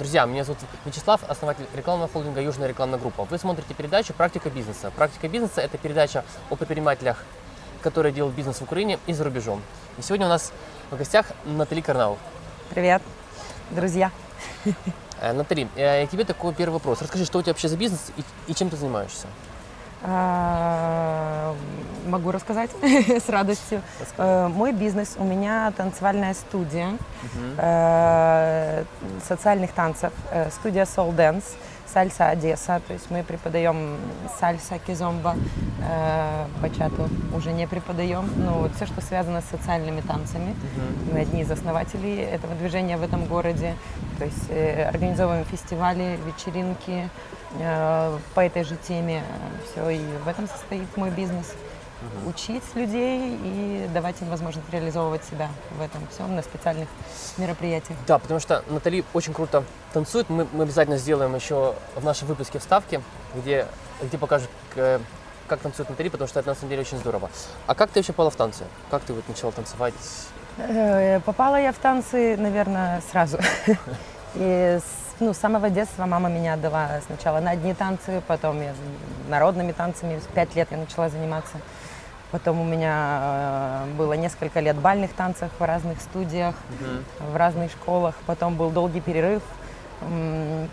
Друзья, меня зовут Вячеслав, основатель рекламного холдинга «Южная рекламная группа». Вы смотрите передачу «Практика бизнеса». «Практика бизнеса» – это передача о предпринимателях, которые делают бизнес в Украине и за рубежом. И сегодня у нас в гостях Натали Карнау. Привет, друзья. Э, Натали, э, тебе такой первый вопрос. Расскажи, что у тебя вообще за бизнес и, и чем ты занимаешься? А, могу рассказать с радостью. Э, мой бизнес, у меня танцевальная студия э, социальных танцев, э, студия Soul Dance, сальса Одесса. То есть мы преподаем сальса, кизомба, бачату уже не преподаем. Но вот все, что связано с социальными танцами. Мы одни из основателей этого движения в этом городе. То есть организовываем фестивали, вечеринки, Э, по этой же теме. Все, и в этом состоит мой бизнес. Угу. Учить людей и давать им возможность реализовывать себя в этом всем на специальных мероприятиях. Да, потому что Натали очень круто танцует. Мы, мы обязательно сделаем еще в нашем выпуске вставки, где, где покажут, как танцует Натали, потому что это на самом деле очень здорово. А как ты вообще попала в танцы? Как ты вот начала танцевать? Э, попала я в танцы, наверное, сразу. И с ну, с самого детства мама меня отдала сначала на одни танцы, потом я народными танцами. Пять лет я начала заниматься. Потом у меня э, было несколько лет бальных танцев в разных студиях, mm-hmm. в разных школах. Потом был долгий перерыв.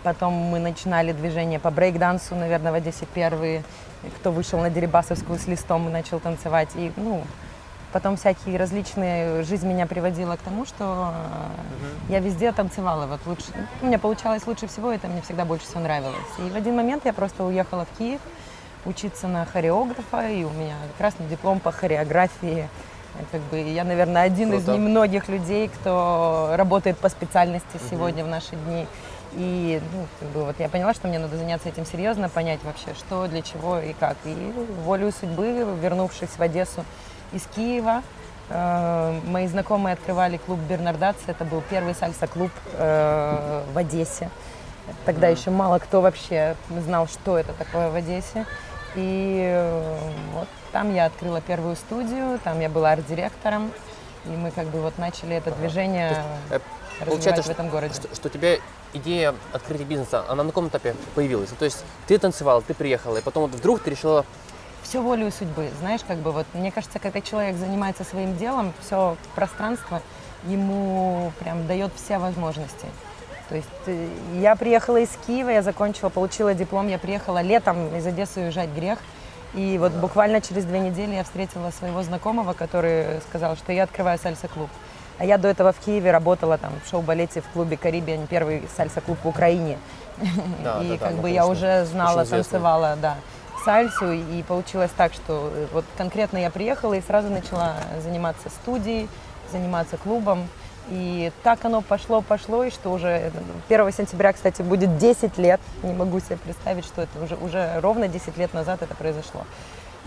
Потом мы начинали движение по брейк-дансу, наверное, в Одессе первые. Кто вышел на Дерибасовскую с листом и начал танцевать. И, ну, Потом всякие различные... Жизнь меня приводила к тому, что угу. я везде танцевала. Вот лучше... У меня получалось лучше всего, это мне всегда больше всего нравилось. И в один момент я просто уехала в Киев учиться на хореографа, и у меня красный диплом по хореографии. Как бы я, наверное, один Круто. из немногих людей, кто работает по специальности угу. сегодня в наши дни. И ну, как бы, вот я поняла, что мне надо заняться этим серьезно, понять вообще, что, для чего и как. И волю судьбы, вернувшись в Одессу, из Киева. Э, мои знакомые открывали клуб Бернардаци. Это был первый сальса-клуб э, в Одессе. Тогда еще мало кто вообще знал, что это такое в Одессе. И э, вот там я открыла первую студию, там я была арт-директором. И мы как бы вот начали это движение есть, развивать в этом городе. Что, что у тебя идея открытия бизнеса, она на каком этапе появилась? То есть ты танцевала, ты приехала, и потом вот вдруг ты решила все волею судьбы. Знаешь, как бы вот, мне кажется, когда человек занимается своим делом, все пространство ему прям дает все возможности. То есть э, я приехала из Киева, я закончила, получила диплом, я приехала летом из Одессы уезжать грех. И вот буквально через две недели я встретила своего знакомого, который сказал, что я открываю сальса-клуб. А я до этого в Киеве работала там в шоу-балете в клубе «Карибиан», первый сальса-клуб в Украине. Да, и да, как да, бы я уже знала, танцевала, да сальсу, и получилось так, что э, вот конкретно я приехала и сразу начала заниматься студией, заниматься клубом. И так оно пошло, пошло, и что уже 1 э, сентября, кстати, будет 10 лет. Не могу себе представить, что это уже, уже ровно 10 лет назад это произошло.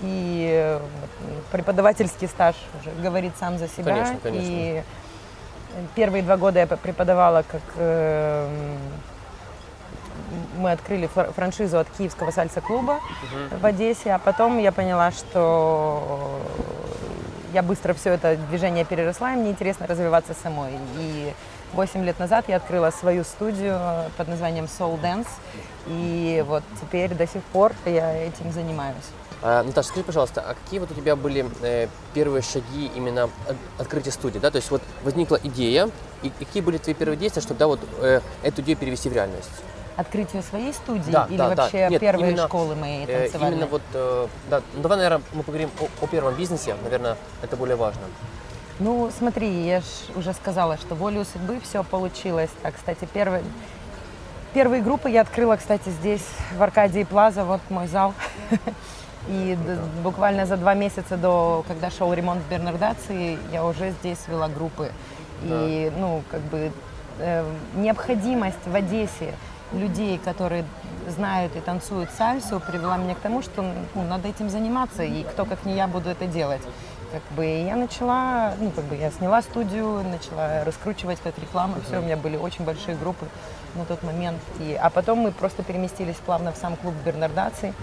И э, преподавательский стаж уже говорит сам за себя. Конечно, конечно. И первые два года я преподавала как э, мы открыли франшизу от Киевского сальса-клуба uh в Одессе, а потом я поняла, что я быстро все это движение переросла, и мне интересно развиваться самой. И 8 лет назад я открыла свою студию под названием Soul Dance, и вот теперь до сих пор я этим занимаюсь. А, Наташа, скажи, пожалуйста, а какие вот у тебя были э, первые шаги именно от открытия студии, да? То есть вот возникла идея, и какие были твои первые действия, чтобы да, вот э, эту идею перевести в реальность? Открытию своей студии да, или да, вообще да. Первые именно, школы моей э, танцевальной? Именно вот, э, да, ну давай, наверное, мы поговорим о, о первом бизнесе, наверное, это более важно. Ну, смотри, я же уже сказала, что волю судьбы все получилось. Так, кстати, первый, первые группы я открыла, кстати, здесь, в Аркадии Плаза, вот мой зал. И буквально за два месяца до, когда шел ремонт в Бернардации, я уже здесь вела группы. И, ну, как бы э, необходимость в Одессе людей, которые знают и танцуют сальсу, привела меня к тому, что ну, надо этим заниматься, и кто как не я буду это делать. Как бы я начала, ну как бы я сняла студию, начала раскручивать как рекламу, все, у меня были очень большие группы на тот момент. И, а потом мы просто переместились плавно в сам клуб Бернардации.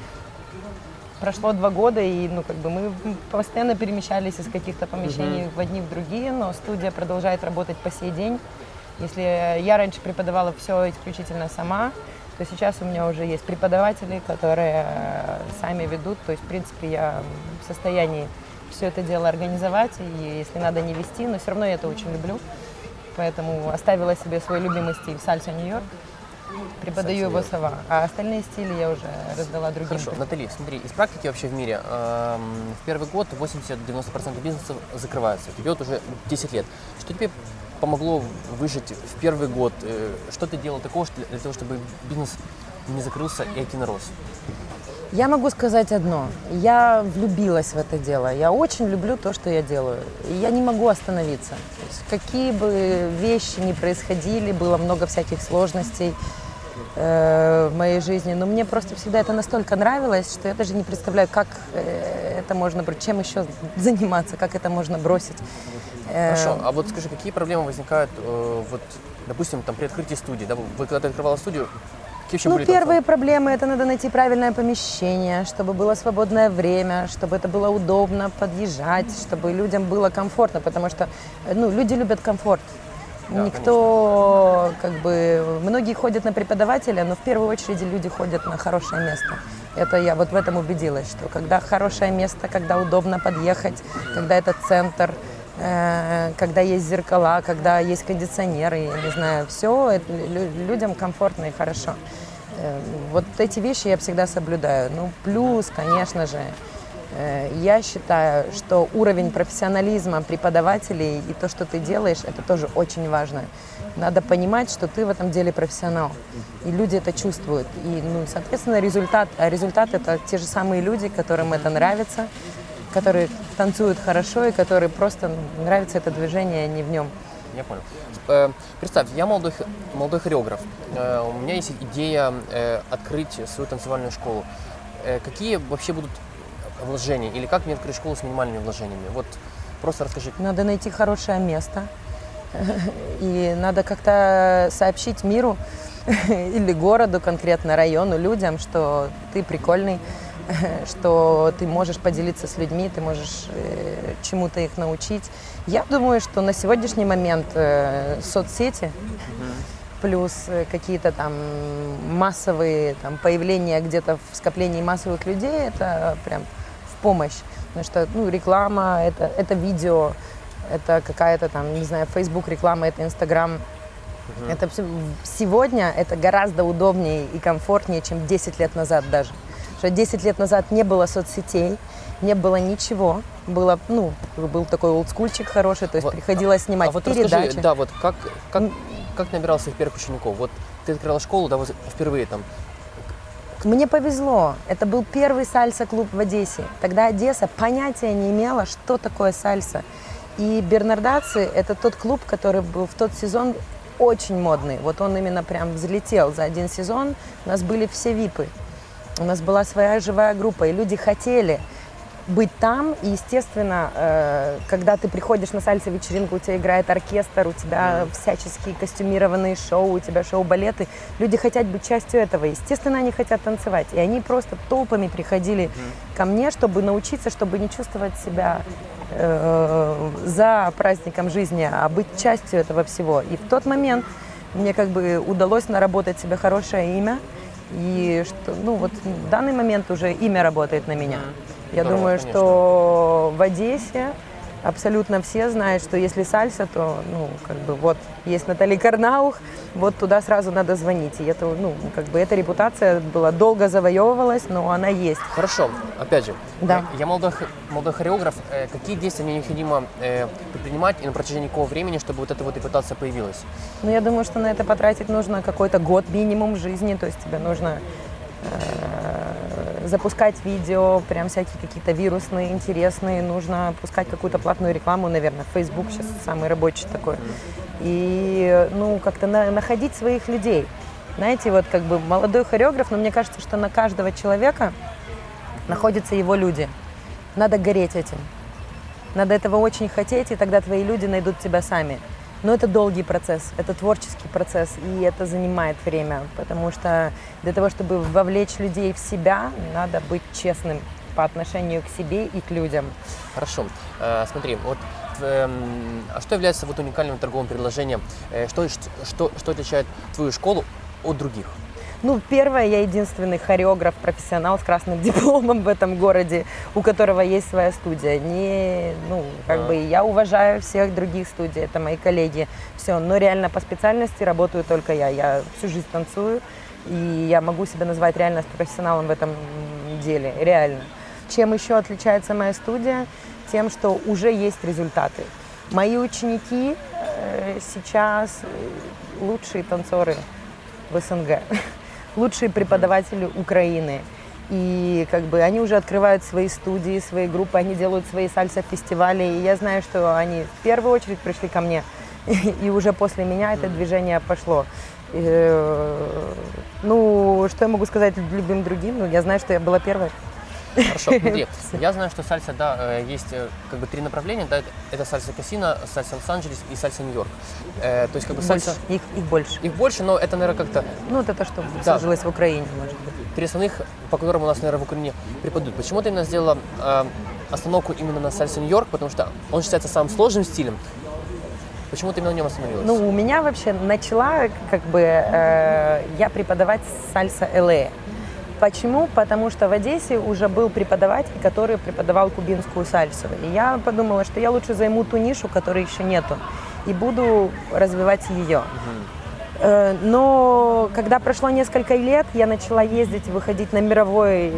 Прошло два года, и ну, как бы мы постоянно перемещались из каких-то помещений mm-hmm. в одни в другие, но студия продолжает работать по сей день. Если я раньше преподавала все исключительно сама, то сейчас у меня уже есть преподаватели, которые сами ведут. То есть, в принципе, я в состоянии все это дело организовать, и если надо не вести, но все равно я это очень люблю. Поэтому оставила себе свой любимый стиль сальса Нью-Йорк. Преподаю его сова, а остальные стили я уже раздала другим. Хорошо, Натали, смотри, из практики вообще в мире эм, в первый год 80-90% бизнесов закрываются. Вот уже 10 лет. Что тебе помогло выжить в первый год? Э, Что ты делал такого для того, чтобы бизнес не закрылся и активно рос? Я могу сказать одно. Я влюбилась в это дело. Я очень люблю то, что я делаю. И я не могу остановиться. Какие бы вещи ни происходили, было много всяких сложностей э, в моей жизни, но мне просто всегда это настолько нравилось, что я даже не представляю, как э, это можно, чем еще заниматься, как это можно бросить. Хорошо, а вот скажи, какие проблемы возникают, э, вот, допустим, там при открытии студии, да, вот когда ты открывала студию, какие вообще Ну, были там первые проблемы это надо найти правильное помещение, чтобы было свободное время, чтобы это было удобно подъезжать, чтобы людям было комфортно, потому что ну, люди любят комфорт. Да, Никто, как бы, многие ходят на преподавателя, но в первую очередь люди ходят на хорошее место. Это я вот в этом убедилась, что когда хорошее место, когда удобно подъехать, когда это центр, э, когда есть зеркала, когда есть кондиционеры, я не знаю, все людям комфортно и хорошо. Э, Вот эти вещи я всегда соблюдаю. Ну, плюс, конечно же, я считаю, что уровень профессионализма преподавателей и то, что ты делаешь, это тоже очень важно. Надо понимать, что ты в этом деле профессионал. И люди это чувствуют. И, ну, соответственно, результат. А результат это те же самые люди, которым это нравится, которые танцуют хорошо и которые просто ну, нравится это движение, а не в нем. Я понял. Э, Представь, я молодой, молодой хореограф. Э, У меня есть идея э, открыть свою танцевальную школу. Э, Какие вообще будут вложения? Или как мне открыть школу с минимальными вложениями? Вот просто расскажи. Надо найти хорошее место. И надо как-то сообщить миру или городу, конкретно району, людям, что ты прикольный, что ты можешь поделиться с людьми, ты можешь э, чему-то их научить. Я думаю, что на сегодняшний момент э, соцсети плюс э, какие-то там массовые там, появления где-то в скоплении массовых людей, это прям помощь. Потому что ну, реклама, это, это видео, это какая-то там, не знаю, Facebook реклама, это Instagram. Это всё- сегодня это гораздо удобнее и комфортнее, чем 10 лет назад даже. Что 10 лет назад не было соцсетей, не было ничего. Было, ну, был такой олдскульчик хороший, то есть Вот, приходилось снимать а вот передачи. расскажи, да, вот как, как, как набирал своих первых учеников? Вот ты открыла школу, да, вот впервые там. Мне повезло. Это был первый сальса-клуб в Одессе. Тогда Одесса понятия не имела, что такое сальса. И Бернардаци – это тот клуб, который был в тот сезон очень модный. Вот он именно прям взлетел за один сезон. У нас были все випы. У нас была своя живая группа, и люди хотели быть там. И, естественно, э, когда ты приходишь на сальса-вечеринку, у тебя играет оркестр, у тебя всяческие костюмированные шоу, у тебя шоу-балеты. Люди хотят быть частью этого. Естественно, они хотят танцевать. И они просто толпами приходили ко мне, чтобы научиться, чтобы не чувствовать себя э, за праздником жизни, а быть частью этого всего. И в тот момент мне как бы удалось наработать себе хорошее имя. И что, ну вот в данный момент уже имя работает на меня. Я Здорово, думаю, конечно. что в Одессе абсолютно все знают, что если сальса, то, ну, как бы вот есть Натали Карнаух, вот туда сразу надо звонить. И это, ну, как бы эта репутация была долго завоевывалась, но она есть. Хорошо, опять же, Да. э, я молодой, молодой хореограф. Э, Какие действия мне необходимо э, предпринимать и на протяжении какого времени, чтобы вот эта вот репутация появилась? Но я думаю, что на это потратить нужно какой-то год минимум жизни, то есть тебе нужно запускать видео, прям всякие какие-то вирусные, интересные, нужно пускать какую-то платную рекламу, наверное, Facebook сейчас самый рабочий такой. И, ну, как-то на- находить своих людей. Знаете, вот как бы молодой хореограф, но мне кажется, что на каждого человека находятся его люди. Надо гореть этим. Надо этого очень хотеть, и тогда твои люди найдут тебя сами. Но это долгий процесс, это творческий процесс, и это занимает время, потому что для того, чтобы вовлечь людей в себя, надо быть честным по отношению к себе и к людям. Хорошо. Э, Смотри, вот эм, а что является вот уникальным торговым предложением? Э, что, что, что отличает твою школу от других? Ну, первое, я единственный хореограф, профессионал с красным дипломом в этом городе, у которого есть своя студия. Не, ну, как а. бы я уважаю всех других студий, это мои коллеги, все. Но реально по специальности работаю только я. Я всю жизнь танцую, и я могу себя назвать реально профессионалом в этом деле, реально. Чем еще отличается моя студия? Тем, что уже есть результаты. Мои ученики э, сейчас лучшие танцоры в СНГ. лучшие преподаватели Украины. И как бы они уже открывают свои студии, свои группы, они делают свои сальса-фестивали. И я знаю, что они в первую очередь пришли ко мне, и уже после меня это движение пошло. И, э, ну, что я могу сказать любым другим? Ну, я знаю, что я была первой. Хорошо, смотри, я знаю, что сальса, да, э, есть э, как бы три направления, да, это сальса Касина, сальса Лос-Анджелес и сальса Нью-Йорк. Э, то есть как бы сальса... Их, их больше. Их больше, но это, наверное, как-то... Ну, это то, что да. сложилось в Украине, может быть. Три основных, по которым у нас, наверное, в Украине преподают. Почему ты именно сделала э, остановку именно на сальсе Нью-Йорк? Потому что он считается самым сложным стилем, Почему ты именно на нем остановилась? Ну, у меня вообще начала, как бы, э, я преподавать сальса ЛА. Почему? Потому что в Одессе уже был преподаватель, который преподавал кубинскую сальсу. И я подумала, что я лучше займу ту нишу, которой еще нету, и буду развивать ее. Э, но когда прошло несколько лет, я начала ездить, выходить на мировой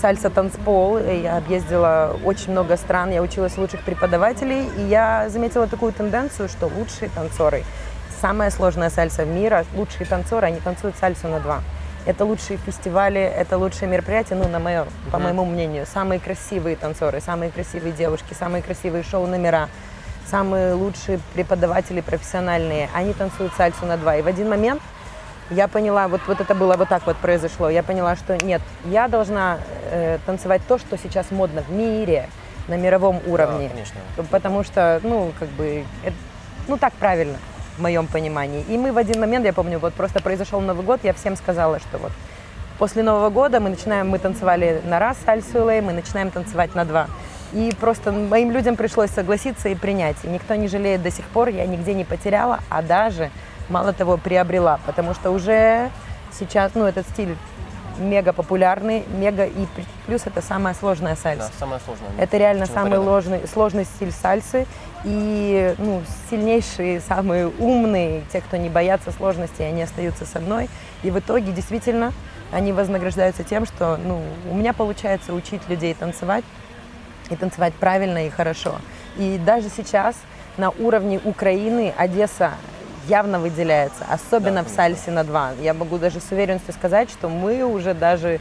сальса-танцпол. Я объездила очень много стран, я училась лучших преподавателей, и я заметила такую тенденцию, что лучшие танцоры, самая сложная сальса в мире, лучшие танцоры, они танцуют сальсу на два. Это лучшие фестивали, это лучшие мероприятия, ну, на мое, uh-huh. по моему мнению. Самые красивые танцоры, самые красивые девушки, самые красивые шоу-номера, самые лучшие преподаватели профессиональные. Они танцуют сальсу на два. И в один момент я поняла, вот, вот это было вот так вот произошло, я поняла, что нет, я должна э, танцевать то, что сейчас модно в мире, на мировом уровне. Да, конечно. Потому что, ну, как бы, это, ну, так правильно в моем понимании. И мы в один момент, я помню, вот просто произошел Новый год, я всем сказала, что вот после Нового года мы начинаем, мы танцевали на раз сальсу мы начинаем танцевать на два. И просто моим людям пришлось согласиться и принять. И никто не жалеет до сих пор, я нигде не потеряла, а даже, мало того, приобрела. Потому что уже сейчас, ну, этот стиль мега популярный, мега и плюс это самая сложная сальса. Да, самая сложная. Это реально самый ложный, сложный стиль сальсы. И ну, сильнейшие, самые умные, те, кто не боятся сложностей, они остаются со мной. И в итоге действительно они вознаграждаются тем, что ну, у меня получается учить людей танцевать и танцевать правильно и хорошо. И даже сейчас на уровне Украины Одесса явно выделяется, особенно да, в сальсе на два. Я могу даже с уверенностью сказать, что мы уже даже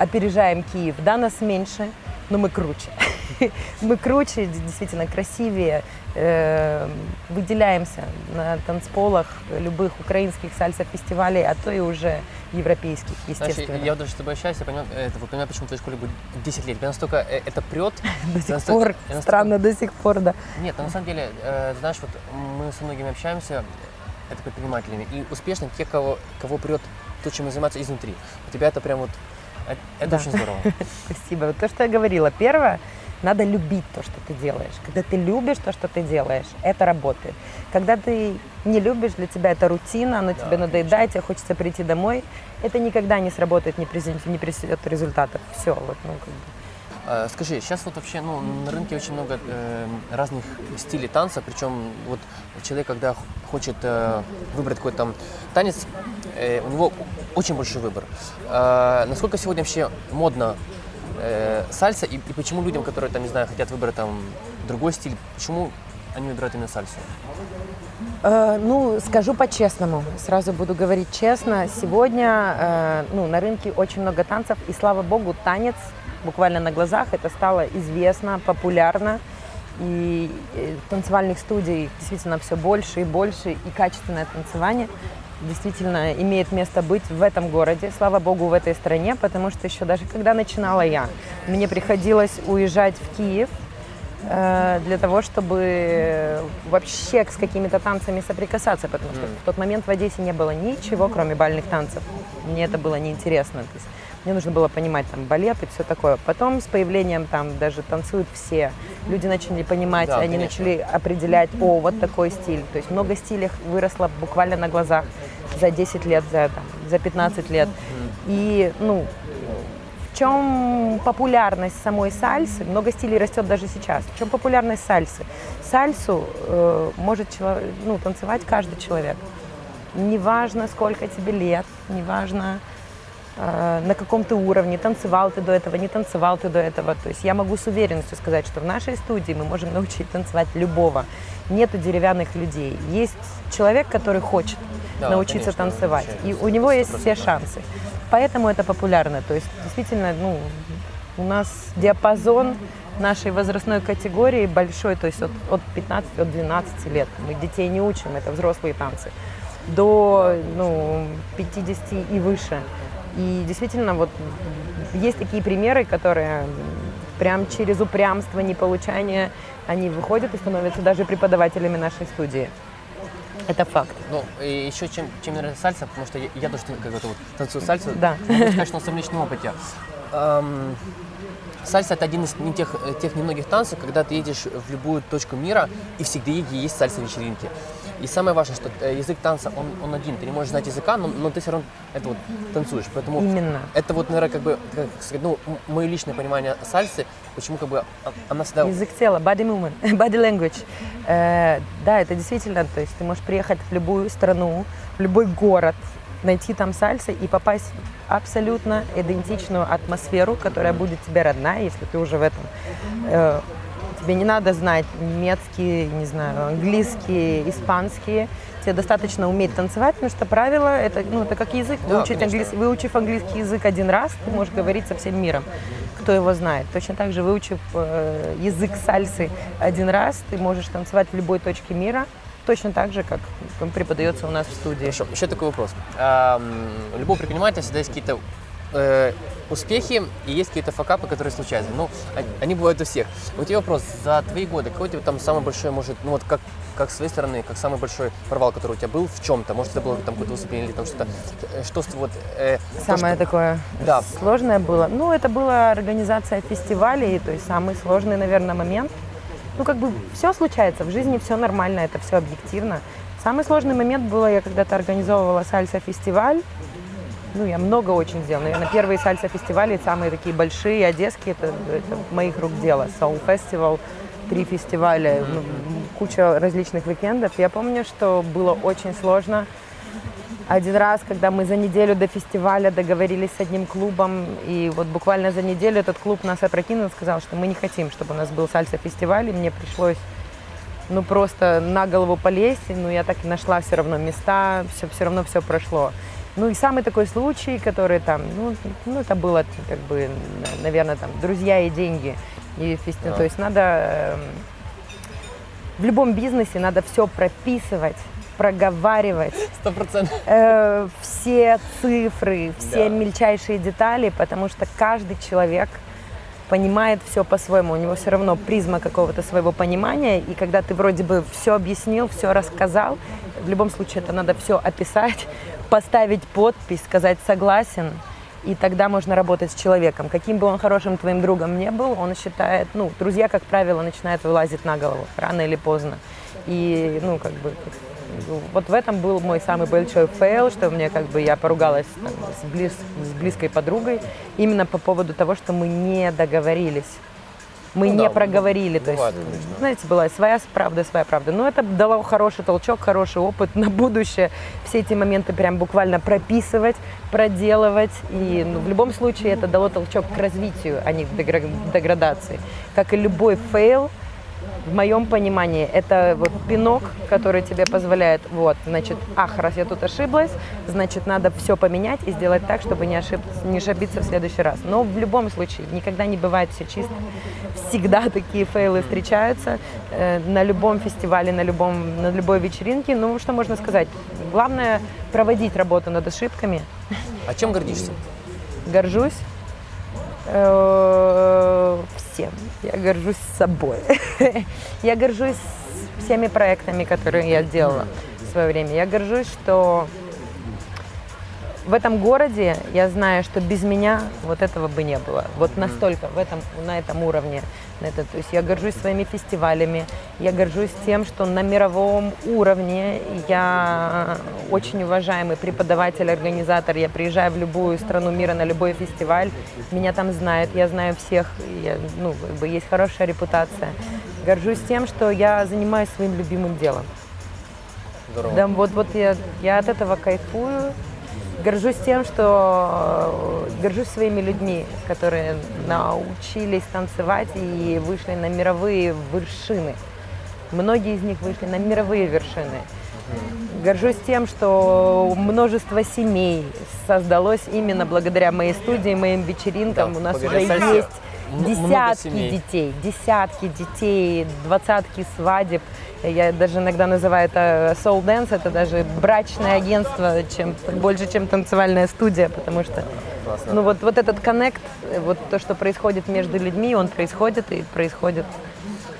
опережаем Киев. Да, нас меньше, но мы круче. мы круче, действительно красивее, э, выделяемся на танцполах любых украинских сальса-фестивалей, а то и уже европейских, естественно. Знаешь, я даже с тобой общаюсь, я понимаю, это, понимаю, почему в твоей школе будет 10 лет. Меня настолько э, это прет. До сих пор, странно, до сих пор, да. Нет, на самом деле, э, знаешь, вот мы со многими общаемся, это предпринимателями, и успешно те, кого, кого прет то, чем мы занимаемся изнутри. У тебя это прям вот, это, это да. очень здорово. Спасибо. Вот то, что я говорила. Первое, надо любить то, что ты делаешь. Когда ты любишь то, что ты делаешь, это работает. Когда ты не любишь, для тебя это рутина, оно да, тебе надоедает, тебе хочется прийти домой, это никогда не сработает, не принесет, не принесет результатов. Все, вот, ну, как бы. А, скажи, сейчас вот вообще ну, на рынке очень много э, разных стилей танца, причем вот человек, когда хочет э, выбрать какой-то там танец, э, у него очень большой выбор. Э, насколько сегодня вообще модно э, сальса и, и почему людям, которые там, не знаю, хотят выбрать там другой стиль, почему они выбирают именно сальсу? Э, ну, скажу по-честному, сразу буду говорить честно. Сегодня э, ну, на рынке очень много танцев, и слава богу, танец буквально на глазах это стало известно, популярно. И э, танцевальных студий действительно все больше и больше, и качественное танцевание действительно имеет место быть в этом городе, слава богу, в этой стране, потому что еще даже когда начинала я, мне приходилось уезжать в Киев э, для того, чтобы вообще с какими-то танцами соприкасаться, потому что в тот момент в Одессе не было ничего, кроме бальных танцев. Мне это было неинтересно. То есть Мне нужно было понимать там балет и все такое. Потом с появлением там даже танцуют все. Люди начали понимать, Да, они конечно. начали определять, о, вот такой стиль. То есть много стилей выросло буквально на глазах за 10 лет, за, там, за 15 лет. И, ну, в чем популярность самой сальсы? Много стилей растет даже сейчас. В чем популярность сальсы? Сальсу э, может ну, танцевать каждый человек. Неважно, сколько тебе лет, неважно, на каком ты уровне, танцевал ты до этого, не танцевал ты до этого. То есть я могу с уверенностью сказать, что в нашей студии мы можем научить танцевать любого. Нету деревянных людей. Есть человек, который хочет Да, научиться конечно, танцевать. И у него есть все 100%. шансы. Поэтому это популярно. То есть действительно, ну, у нас диапазон нашей возрастной категории большой, то есть от, от 15, от 12 лет. Мы детей не учим, это взрослые танцы. До ну, 50 и выше. И действительно, вот есть такие примеры, которые прям через упрямство, неполучание, они выходят и становятся даже преподавателями нашей студии. Это факт. Ну, и еще чем, чем мне нравится сальса, потому что я, я тоже как вот танцую сальсу. Да. Могу сказать, что на своем личном опыте. Эм, сальса это один из не тех, тех немногих танцев, когда ты едешь в любую точку мира, и всегда есть сальса вечеринки. И самое важное, что э, язык танца, он, он один. Ты не можешь знать языка, но, но ты все равно это вот танцуешь. Поэтому Именно. это вот, наверное, как бы, как сказать, ну, мое личное понимание сальсы, почему как бы а- она всегда... Язык тела, body movement, body language. Э, да, это действительно, то есть ты можешь приехать в любую страну, в любой город, найти там сальсы и попасть в абсолютно идентичную атмосферу, которая будет тебе родная, если ты уже в этом. Э, тебе не надо знать немецкий, не знаю, английский, испанский. Тебе достаточно уметь танцевать, потому что правила это, ну, это как язык. Да, Выучить конечно. английский, выучив английский язык один раз, ты можешь говорить со всем миром, кто его знает. Точно так же, выучив э, язык сальсы один раз, ты можешь танцевать в любой точке мира, точно так же, как преподается у нас в студии. Хорошо, еще такой вопрос. У любого предпринимателя всегда есть какие-то э, успехи и есть какие-то факапы, которые случаются. Ну, они, бывают у всех. У тебя вопрос, за твои годы, какой у тебя там самый большой, может, ну вот как, как с своей стороны, как самый большой провал, который у тебя был в чем-то? Может, это было там какое-то выступление или там что-то, э, что вот... э, то, Самое что- такое Да. сложное было. Ну, это была организация фестивалей, то есть самый сложный, наверное, момент. Ну, как бы все случается, в жизни все нормально, это все объективно. Самый сложный момент было, я когда-то организовывала сальса-фестиваль. Ну, я много очень сделала. Наверное, первые сальса-фестивали, самые такие большие, одесские, это, это моих рук дело. Soul Festival, три фестиваля, ну, куча различных уикендов. Я помню, что было очень сложно. Один раз, когда мы за неделю до фестиваля договорились с одним клубом, и вот буквально за неделю этот клуб нас опрокинул, сказал, что мы не хотим, чтобы у нас был сальса-фестиваль, и мне пришлось ну просто на голову полезть, но я так и нашла все равно места, все, все равно все прошло. Ну и самый такой случай, который там, ну, ну это было как бы, наверное, там, друзья и деньги. И Да. То есть надо, эм, в любом бизнесе надо все прописывать, проговаривать, Сто процентов. э, все цифры, все Да. мельчайшие детали, потому что каждый человек понимает все по-своему. У него все равно призма какого-то своего понимания. И когда ты вроде бы все объяснил, все рассказал, в любом случае это надо все описать, поставить подпись, сказать согласен. И тогда можно работать с человеком. Каким бы он хорошим твоим другом не был, он считает, ну, друзья, как правило, начинают вылазить на голову, рано или поздно. И, ну, как бы, вот в этом был мой самый большой фейл, что мне как бы я поругалась там, с, близ- с близкой подругой именно по поводу того, что мы не договорились. Мы Ну не да, проговорили. То есть, бывает, конечно. знаете, была своя правда, своя правда. Но это дало хороший толчок, хороший опыт на будущее. Все эти моменты прям буквально прописывать, проделывать. И ну, в любом случае это дало толчок к развитию, а не к дегра- деградации. Как и любой фейл, в моем понимании, это вот пинок, который тебе позволяет, вот, значит, ах, раз я тут ошиблась, значит, надо все поменять и сделать так, чтобы не, ошиб- не ошибиться в следующий раз. Но в любом случае, никогда не бывает все чисто. Всегда такие фейлы встречаются э, на любом фестивале, на, любом, на любой вечеринке. Ну, что можно сказать? Главное проводить работу над ошибками. А чем гордишься? Горжусь э, всем. Я горжусь собой. Я горжусь всеми проектами, которые я делала в свое время. Я горжусь, что в этом городе я знаю, что без меня вот этого бы не было. Вот настолько в этом, на этом уровне. На это, то есть я горжусь своими фестивалями, я горжусь тем, что на мировом уровне я очень уважаемый преподаватель, организатор. Я приезжаю в любую страну мира на любой фестиваль, меня там знают, я знаю всех, я, ну, как бы есть хорошая репутация. Горжусь тем, что я занимаюсь своим любимым делом. Здорово. Да, вот, вот я, я от этого кайфую. Горжусь тем, что э, горжусь своими людьми, которые научились танцевать и вышли на мировые вершины. Многие из них вышли на мировые вершины. Горжусь тем, что множество семей создалось именно благодаря моей студии, моим вечеринкам. Да, У нас уже есть десятки детей, десятки детей, двадцатки свадеб. Я даже иногда называю это soul dance, это даже брачное агентство, чем, больше, чем танцевальная студия, потому что Классно. ну, вот, вот этот коннект, вот то, что происходит между людьми, он происходит и происходит.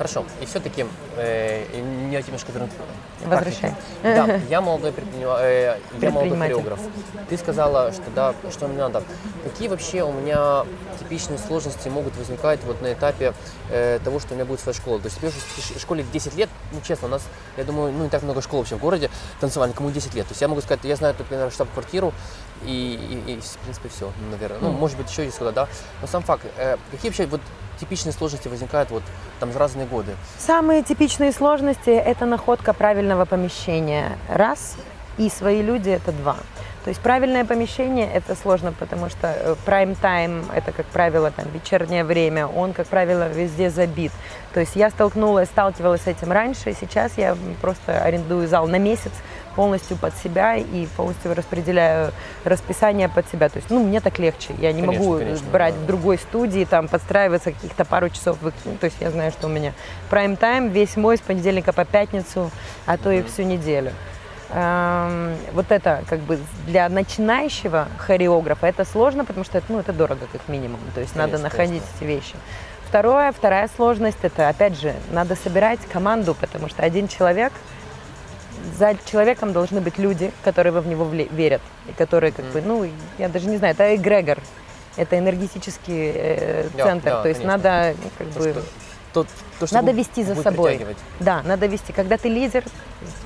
Хорошо. И все-таки э, меня немножко вернуть к Возвращай. Да, я молодой предпринима- э, я молодой Предприниматель. хореограф. Ты сказала, что да, что мне надо. Какие вообще у меня типичные сложности могут возникать вот на этапе э, того, что у меня будет своя школа? То есть тебе уже в школе 10 лет, ну честно, у нас, я думаю, ну не так много школ вообще в городе танцевальных, кому 10 лет. То есть я могу сказать, я знаю наверное, штаб-квартиру и, и- и, в принципе, все, наверное. Ну, может быть, еще есть куда, да. Но сам факт, э, какие вообще вот типичные сложности возникают вот там за разные годы? Самые типичные сложности – это находка правильного помещения – раз, и свои люди – это два. То есть правильное помещение – это сложно, потому что прайм-тайм – это, как правило, там, вечернее время, он, как правило, везде забит. То есть я столкнулась, сталкивалась с этим раньше, сейчас я просто арендую зал на месяц полностью под себя и полностью распределяю расписание под себя. То есть, ну, мне так легче. Я не Конечно, могу конечно, брать да. в другой студии, там, подстраиваться каких-то пару часов. ну, то есть я знаю, что у меня прайм-тайм весь мой с понедельника по пятницу, а то и всю неделю. Вот это как бы для начинающего хореографа это сложно, потому что это, ну, это дорого как минимум. То есть надо Конечно, находить конечно. эти вещи. Второе, вторая сложность это опять же надо собирать команду, потому что один человек за человеком должны быть люди, которые в него верят, и которые как бы, ну, я даже не знаю, это эгрегор, это энергетический э, центр, да, то есть конечно. надо ну, как То, бы что, то, то, что надо вести за собой. Да, надо вести. Когда ты лидер,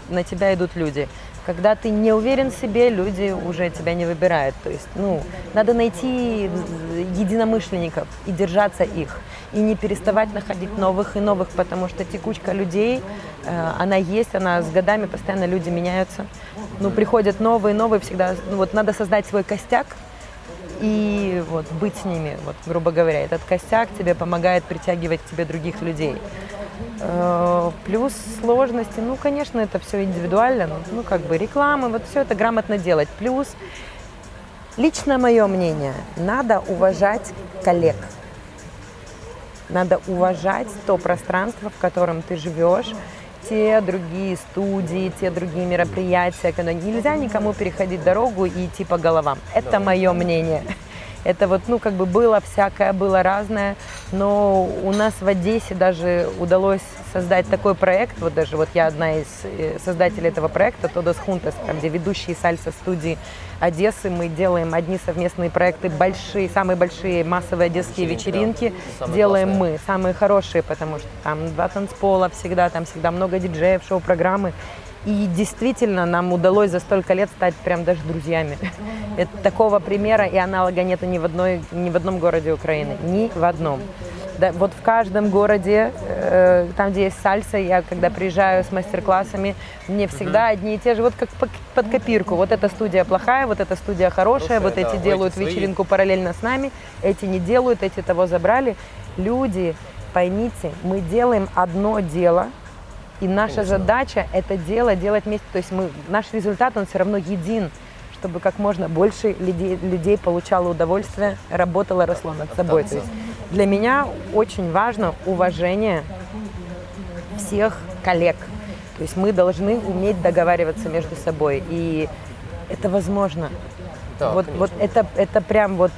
на тебя идут люди. Когда ты не уверен в себе, люди уже тебя не выбирают. То есть, ну, надо найти единомышленников и держаться их. И не переставать находить новых и новых, потому что текучка людей, э, она есть, она с годами постоянно люди меняются. Ну, приходят новые, новые всегда. Ну, вот надо создать свой костяк, и вот быть с ними, вот, грубо говоря, этот костяк тебе помогает притягивать к тебе других людей. Э, Плюс сложности, ну, конечно, это все индивидуально, ну, ну, как бы рекламы, вот все это грамотно делать. Плюс, лично мое мнение, надо уважать коллег. Надо уважать то пространство, в котором ты живешь, те другие студии, те другие мероприятия, когда нельзя никому переходить дорогу и идти по головам. Это мое мнение. Это вот, ну, как бы было всякое, было разное, но у нас в Одессе даже удалось создать такой проект, вот даже вот я одна из э, создателей этого проекта, Тодос Хунтес, там, где ведущие сальса студии Одессы, мы делаем одни совместные проекты, большие, самые большие массовые одесские Вечеринки, вечеринки, да. Делаем классные. мы, самые хорошие, потому что там два танцпола всегда, там всегда много диджеев, шоу-программы. И действительно нам удалось за столько лет стать прям даже друзьями. Это такого примера и аналога нет ни в, одной, ни в одном городе Украины. Ни в одном. Да, вот в каждом городе, э, там, где есть сальса, я когда приезжаю с мастер-классами, мне всегда одни и те же, вот как по- под копирку. Вот эта студия плохая, вот эта студия хорошая, Хорошая, вот да, эти этих делают свои. вечеринку параллельно с нами, эти не делают, эти того забрали. Люди, поймите, мы делаем одно дело, и наша Конечно. задача это дело делать вместе. То есть мы, наш результат, он все равно един, чтобы как можно больше людей, людей получало удовольствие, работало, росло над собой. То есть для меня очень важно уважение всех коллег. То есть мы должны уметь договариваться между собой. И это возможно. Да, вот, конечно. вот это, это прям вот,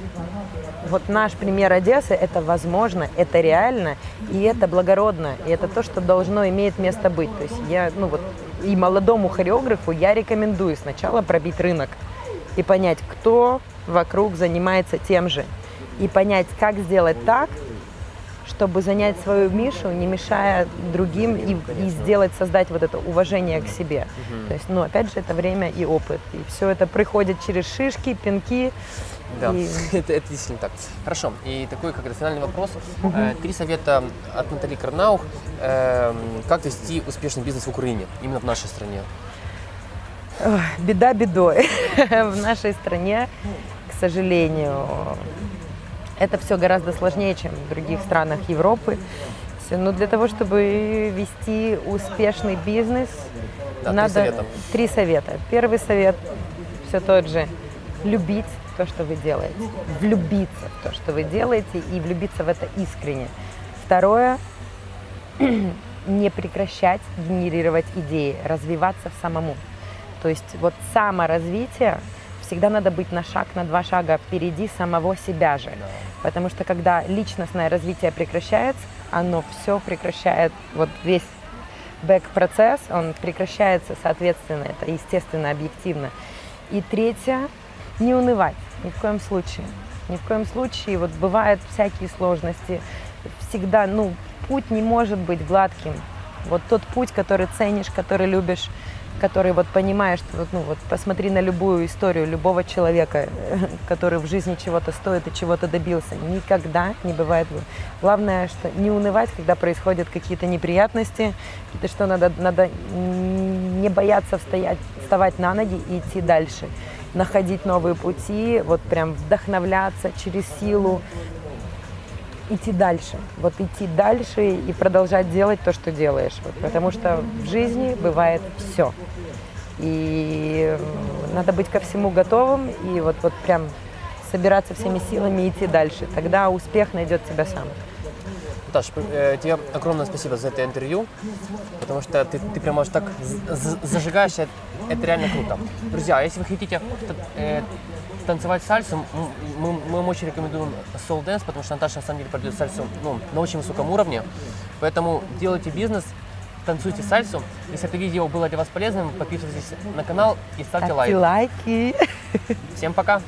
вот наш пример Одессы, это возможно, это реально, и это благородно, и это то, что должно иметь место быть. То есть я, ну вот, и молодому хореографу я рекомендую сначала пробить рынок. и понять, кто вокруг занимается тем же. И понять, как сделать так, чтобы занять свою Мишу, не мешая другим и, и сделать, создать вот это уважение к себе. То есть, ну, опять же, это время и опыт. И все это приходит через шишки, пинки. Да, И- это, это действительно так. Хорошо, и такой как это финальный вопрос. Э, Три совета от Натали Карнаух, эм, как вести успешный бизнес в Украине, именно в нашей стране. Ой, беда бедой. В нашей стране, к сожалению, это все гораздо сложнее, чем в других странах Европы. Но для того, чтобы вести успешный бизнес, Да, три надо совета. три совета. Первый совет все тот же: любить то, что вы делаете, влюбиться в то, что вы делаете, и влюбиться в это искренне. Второе не прекращать генерировать идеи, развиваться самому. То есть вот саморазвитие всегда надо быть на шаг, на два шага впереди самого себя же. Потому что когда личностное развитие прекращается, оно все прекращает, вот весь бэк-процесс, он прекращается соответственно, это естественно, объективно. И третье, не унывать ни в коем случае. Ни в коем случае, вот бывают всякие сложности, всегда, ну, путь не может быть гладким. Вот тот путь, который ценишь, который любишь, который вот понимаешь, что вот, ну вот посмотри на любую историю любого человека, который в жизни чего-то стоит и чего-то добился, никогда не бывает. гла- Главное, что не унывать, когда происходят какие-то неприятности, это что надо, надо не бояться встоять, вставать на ноги и идти дальше, находить новые пути, вот прям вдохновляться через силу, идти дальше. Вот идти дальше и продолжать делать то, что делаешь. Вот, потому что в жизни бывает все. И надо быть ко всему готовым и вот, вот прям собираться всеми силами и идти дальше. Тогда успех найдет тебя сам. Наташ, э, тебе огромное спасибо за это интервью, потому что ты, ты прямо аж так з- з- зажигаешь, это, реально круто. Друзья, а если вы хотите э, танцевать сальсу, мы, мы вам очень рекомендуем Soul Dance, потому что Наташа на самом деле продает сальсу ну, на очень высоком уровне, поэтому делайте бизнес, танцуйте сальсу. Если это видео было для вас полезным, подписывайтесь на канал и ставьте Ставьте лайк. лайки. Всем пока!